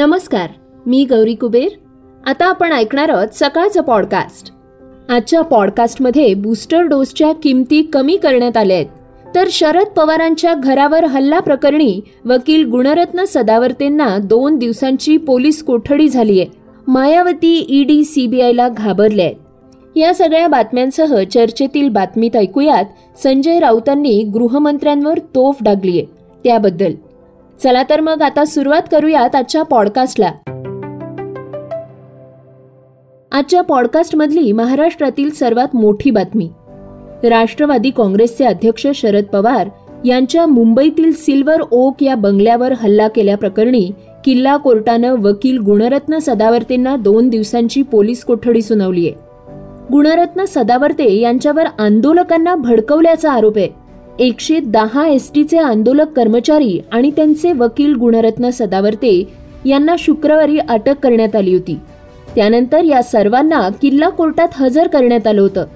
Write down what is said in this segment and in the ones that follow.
नमस्कार मी गौरी कुबेर. आता आपण ऐकणार आहोत सकाळचं पॉडकास्ट आजच्या पॉडकास्टमध्ये बूस्टर डोसच्या किमती कमी करण्यात आल्या आहेत. तर शरद पवारांच्या घरावर हल्ला प्रकरणी वकील गुणरत्न सदावर्तेंना दोन दिवसांची पोलीस कोठडी झाली आहे. मायावती ईडी सीबीआयला घाबरले आहेत. या सगळ्या बातम्यांसह चर्चेतील बातमीत ऐकूयात संजय राऊतांनी गृहमंत्र्यांवर तोफ डागली आहे त्याबद्दल. चला तर मग आता सुरुवात करूयात आजच्या पॉडकास्टला आजच्या पॉडकास्टमधली महाराष्ट्रातील सर्वात मोठी बातमी. राष्ट्रवादी काँग्रेसचे अध्यक्ष शरद पवार यांच्या मुंबईतील सिल्वर ओक या बंगल्यावर हल्ला केल्याप्रकरणी किल्ला कोर्टानं वकील गुणरत्न सदावर्तेंना दोन दिवसांची पोलीस कोठडी सुनावली आहे गुणरत्न सदावर्ते यांच्यावर आंदोलकांना भडकवल्याचा आरोप आहे. एकशे दहा एस टीचे आंदोलक कर्मचारी आणि त्यांचे वकील गुणरत्न सदावर्ते यांना शुक्रवारी अटक करण्यात आली होती. त्यानंतर या सर्वांना किल्ला कोर्टात हजर करण्यात आलं होतं.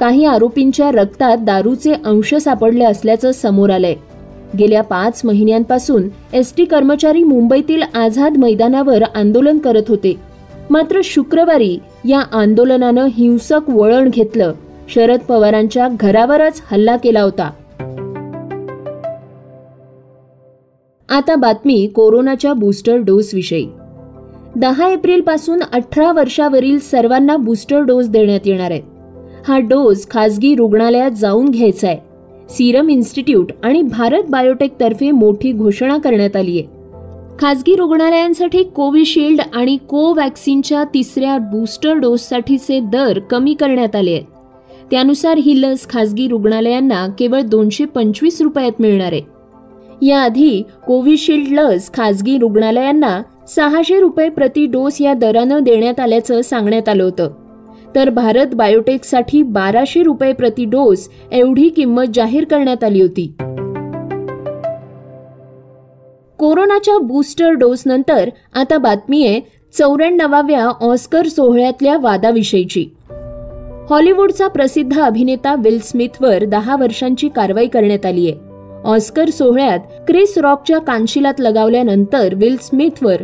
काही आरोपींच्या रक्तात दारूचे अंश सापडले असल्याचं समोर आलंय. गेल्या पाच महिन्यांपासून एस टी कर्मचारी मुंबईतील आझाद मैदानावर आंदोलन करत होते. मात्र शुक्रवारी या आंदोलनानं हिंसक वळण घेतलं. शरद पवारांच्या घरावरच हल्ला केला होता. आता बातमी कोरोनाच्या बूस्टर डोसविषयी. दहा एप्रिलपासून अठरा वर्षावरील सर्वांना बूस्टर डोस देण्यात येणार आहे हा डोस खासगी रुग्णालयात जाऊन घ्यायचा आहे. सिरम इन्स्टिट्यूट आणि भारत बायोटेक तर्फे मोठी घोषणा करण्यात आली आहे. खासगी रुग्णालयांसाठी कोविशिल्ड आणि कोवॅक्सिनच्या तिसऱ्या बूस्टर डोससाठीचे दर कमी करण्यात आले आहेत. त्यानुसार ही लस खासगी रुग्णालयांना केवळ दोनशे पंचवीस रुपयात मिळणार आहे. याआधी कोविशिल्ड लस खासगी रुग्णालयांना सहाशे रुपये प्रति डोस या दरानं देण्यात आल्याचं सांगण्यात आलं होतं. तर भारत बायोटेकसाठी बाराशे रुपये प्रति डोस एवढी किंमत जाहीर करण्यात आली होती. कोरोनाच्या बूस्टर डोस नंतर आता बातमी आहे चौऱ्याण्णवाव्या ऑस्कर सोहळ्यातल्या वादाविषयीची. हॉलिवूडचा प्रसिद्ध अभिनेता विल स्मिथवर दहा वर्षांची कारवाई करण्यात आली आहे. ऑस्कर सोहळ्यात क्रिस रॉकच्या कानशिलात लगावल्यानंतर विल स्मिथवर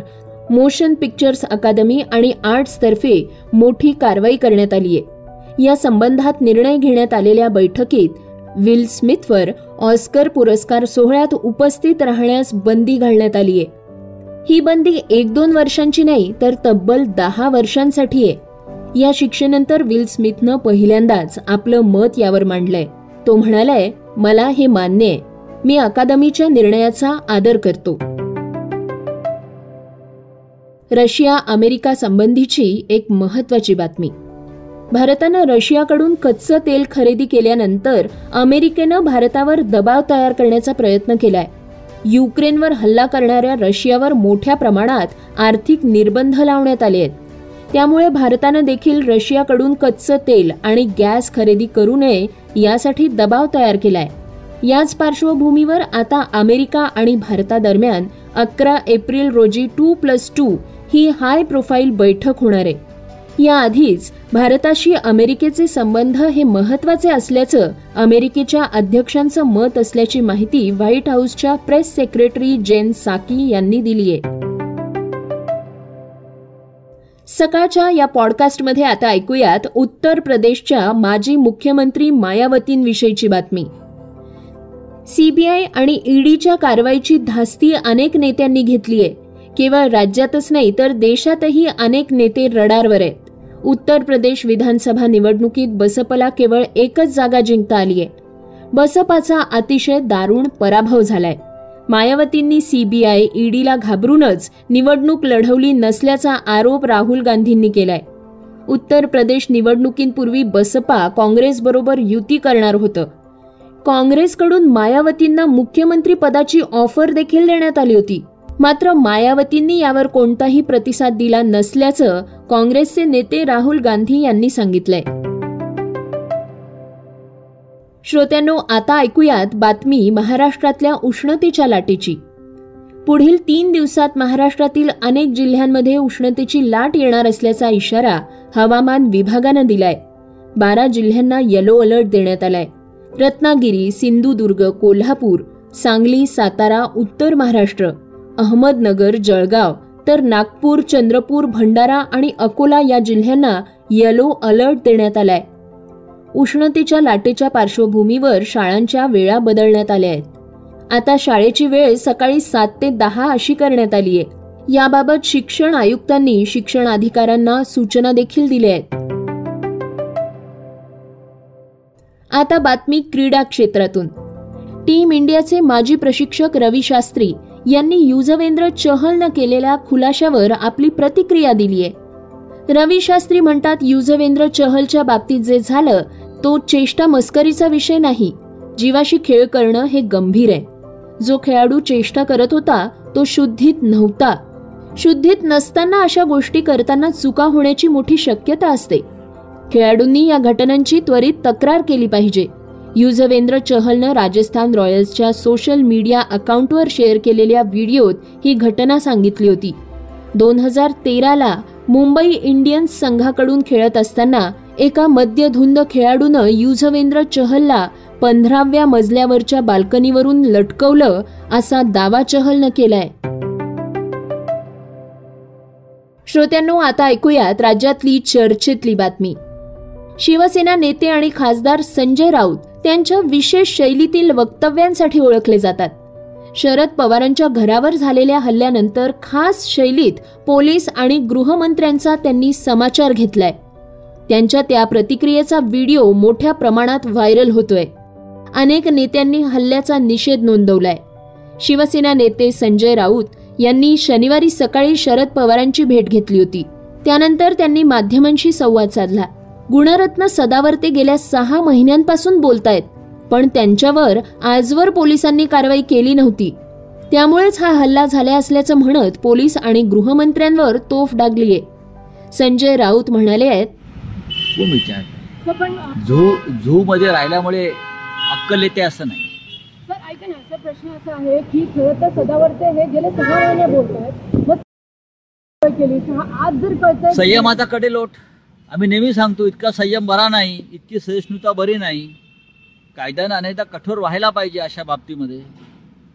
मोशन पिक्चर्स अकादमी आणि आर्ट्सतर्फे मोठी कारवाई करण्यात आली आहे. या संबंधात निर्णय घेण्यात आलेल्या बैठकीत विल स्मिथवर ऑस्कर पुरस्कार सोहळ्यात उपस्थित राहण्यास बंदी घालण्यात आली आहे. ही बंदी एक दोन वर्षांची नाही तर तब्बल दहा वर्षांसाठी आहे. या शिक्षेनंतर विल स्मिथनं पहिल्यांदाच आपलं मत यावर मांडलंय. तो म्हणालाय मला हे मान्य आहे. मी अकादमीच्या निर्णयाचा आदर करतो. रशिया अमेरिका संबंधीची एक महत्वाची बातमी. भारतानं रशियाकडून कच्चं तेल खरेदी केल्यानंतर अमेरिकेनं भारतावर दबाव तयार करण्याचा प्रयत्न केलाय. युक्रेनवर हल्ला करणाऱ्या रशियावर मोठ्या प्रमाणात आर्थिक निर्बंध लावण्यात आले आहेत. त्यामुळे भारतानं देखील रशियाकडून कच्चं तेल आणि गॅस खरेदी करू नये यासाठी दबाव तयार केलाय. याच पार्श्वभूमीवर आता अमेरिका आणि भारतादरम्यान अकरा एप्रिल रोजी टू प्लस टू ही हाय प्रोफाईल बैठक होणार आहे. याआधीच भारताशी अमेरिकेचे संबंध हे महत्त्वाचे असल्याचं अमेरिकेच्या अध्यक्षांचं मत असल्याची माहिती व्हाईट हाऊसच्या प्रेस सेक्रेटरी जेन साकी यांनी दिली आहे. सकाळच्या या पॉडकास्टमध्ये आता ऐकूयात उत्तर प्रदेशच्या माजी मुख्यमंत्री मायावतींविषयीची बातमी. सीबीआय आणि ईडीच्या कारवाईची धास्ती अनेक नेत्यांनी घेतली आहे. केवळ राज्यातच नाही तर देशातही अनेक नेते रडारवर आहेत. उत्तर प्रदेश विधानसभा निवडणुकीत बसपला केवळ एकच जागा जिंकता आली आहे. बसपाचा अतिशय दारुण पराभव झालाय. मायावतींनी सीबीआय ईडीला घाबरूनच निवडणूक लढवली नसल्याचा आरोप राहुल गांधींनी केलाय. उत्तर प्रदेश निवडणुकींपूर्वी बसपा काँग्रेसबरोबर युती करणार होतं. काँग्रेसकडून मायावतींना मुख्यमंत्री पदाची ऑफर देखील देण्यात आली होती. मात्र मायावतींनी यावर कोणताही प्रतिसाद दिला नसल्याचं काँग्रेसचे नेते राहुल गांधी यांनी सांगितलंय. श्रोत्यांनो आता ऐकूयात बातमी महाराष्ट्रातल्या उष्णतेच्या लाटेची. पुढील तीन दिवसात महाराष्ट्रातील अनेक जिल्ह्यांमध्ये उष्णतेची लाट येणार असल्याचा इशारा हवामान विभागानं दिलाय. बारा जिल्ह्यांना येलो अलर्ट देण्यात आलाय. रत्नागिरी सिंधुदुर्ग कोल्हापूर सांगली सातारा उत्तर महाराष्ट्र अहमदनगर जळगाव तर नागपूर चंद्रपूर भंडारा आणि अकोला या जिल्ह्यांना येलो अलर्ट देण्यात आलाय. उष्णतेच्या लाटेच्या पार्श्वभूमीवर शाळांच्या वेळा बदलण्यात आल्या आहेत. आता शाळेची वेळ सकाळी सात ते दहा अशी करण्यात आली आहे याबाबत शिक्षण आयुक्तांनी शिक्षण अधिकाऱ्यांना सूचना देखील दिल्या आहेत. आता बातमी क्रीडा क्षेत्रातून. टीम इंडियाचे माजी प्रशिक्षक रवी शास्त्री यांनी युजवेंद्र चहलनं केलेल्या खुलाशावर आपली प्रतिक्रिया दिली आहे रवी शास्त्री म्हणतात युजवेंद्र चहलच्या बाबतीत जे झालं तो चेष्टा मस्करीचा विषय नाही. जीवाशी खेळ करणं हे गंभीर आहे. जो खेळाडू चेष्टा करत होता तो शुद्धीत नव्हता. शुद्धीत नसताना अशा गोष्टी करताना चुका होण्याची मोठी शक्यता असते. खेळाडूंनी या घटनांची त्वरित तक्रार केली पाहिजे. युजवेंद्र चहलनं राजस्थान रॉयल्सच्या सोशल मीडिया अकाउंटवर शेअर केलेल्या व्हिडिओत ही घटना सांगितली होती. दोन हजार तेराला मुंबई इंडियन्स संघाकडून खेळत असताना एका मद्यधुंद खेळाडूनं युझवेंद्र चहलला पंधराव्या मजल्यावरच्या बाल्कनीवरून लटकवलं असा दावा चहलनं केलाय. श्रोत्यांनो आता ऐकूयात राज्यातली चर्चेतली बातमी. शिवसेना नेते आणि खासदार संजय राऊत त्यांच्या विशेष शैलीतील वक्तव्यांसाठी ओळखले जातात. शरद पवारांच्या घरावर झालेल्या हल्ल्यानंतर खास शैलीत पोलीस आणि गृहमंत्र्यांचा त्यांनी समाचार घेतलाय. त्यांच्या त्या प्रतिक्रियेचा व्हिडिओ मोठ्या प्रमाणात व्हायरल होतोय. अनेक नेत्यांनी हल्ल्याचा निषेध नोंदवलाय. शिवसेना नेते संजय राऊत यांनी शनिवारी सकाळी शरद पवारांची भेट घेतली होती. त्यानंतर त्यांनी माध्यमांशी संवाद साधला. गुणरत्न सदावर्ते गेल्या सहा महिन्यांपासून बोलतायत पण त्यांच्यावर आजवर पोलिसांनी कारवाई केली नव्हती. त्यामुळेच हा हल्ला झाला असल्याचं म्हणत पोलीस आणि गृहमंत्र्यांवर तोफ डागलीये. संजय राऊत म्हणाले आहेत कोण विचार झू झू मध्ये राहिल्यामुळे अक्कल येते असं नाही. सर ऐका ना सर प्रश्न असा आहे की खरं तर सदावर्ते हे गेले सहा महिने बोलत आहेत मग केली सहा आज जर कळतंय संयमाचा कडे लोट आम्ही नेहमी सांगतो इतका संयम बरा नाही इतकी सहिष्णुता बरी नाही. कायद्यानं अनेकदा कठोर व्हायला पाहिजे अशा बाबतीमध्ये.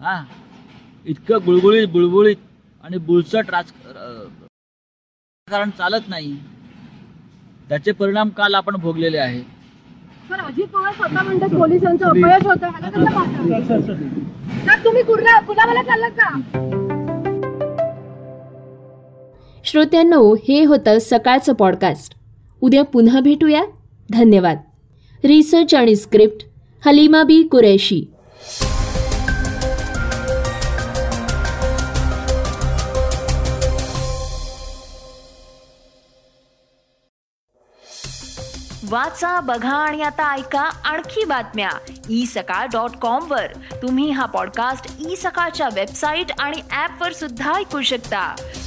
हा? इतकं गुळगुळीत बुळबुळीत आणि बुलचट राज कारण चालत नाही. त्याचे परिणाम काल आपण भोगलेले आहेत. सर अजित पवार स्वतः म्हणतात पोलिसांचं अपयश होतं ह्याला कसं पाहता? सर तुम्ही कुर्ला कुलाबाला चाललात का? श्रोत्यांनो हे होतं सकाळचं पॉडकास्ट उद्या पुन्हा भेटूया धन्यवाद. रिसर्च आणि स्क्रिप्ट हलीमा बी कुरैशी. वाचा बघा आणि आता ऐका आणखी बातम्या. ई सकाळ डॉट कॉम वर. तुम्ही हा पॉडकास्ट ई सकाळच्या वेबसाईट आणि ऍप वर सुद्धा ऐकू शकता.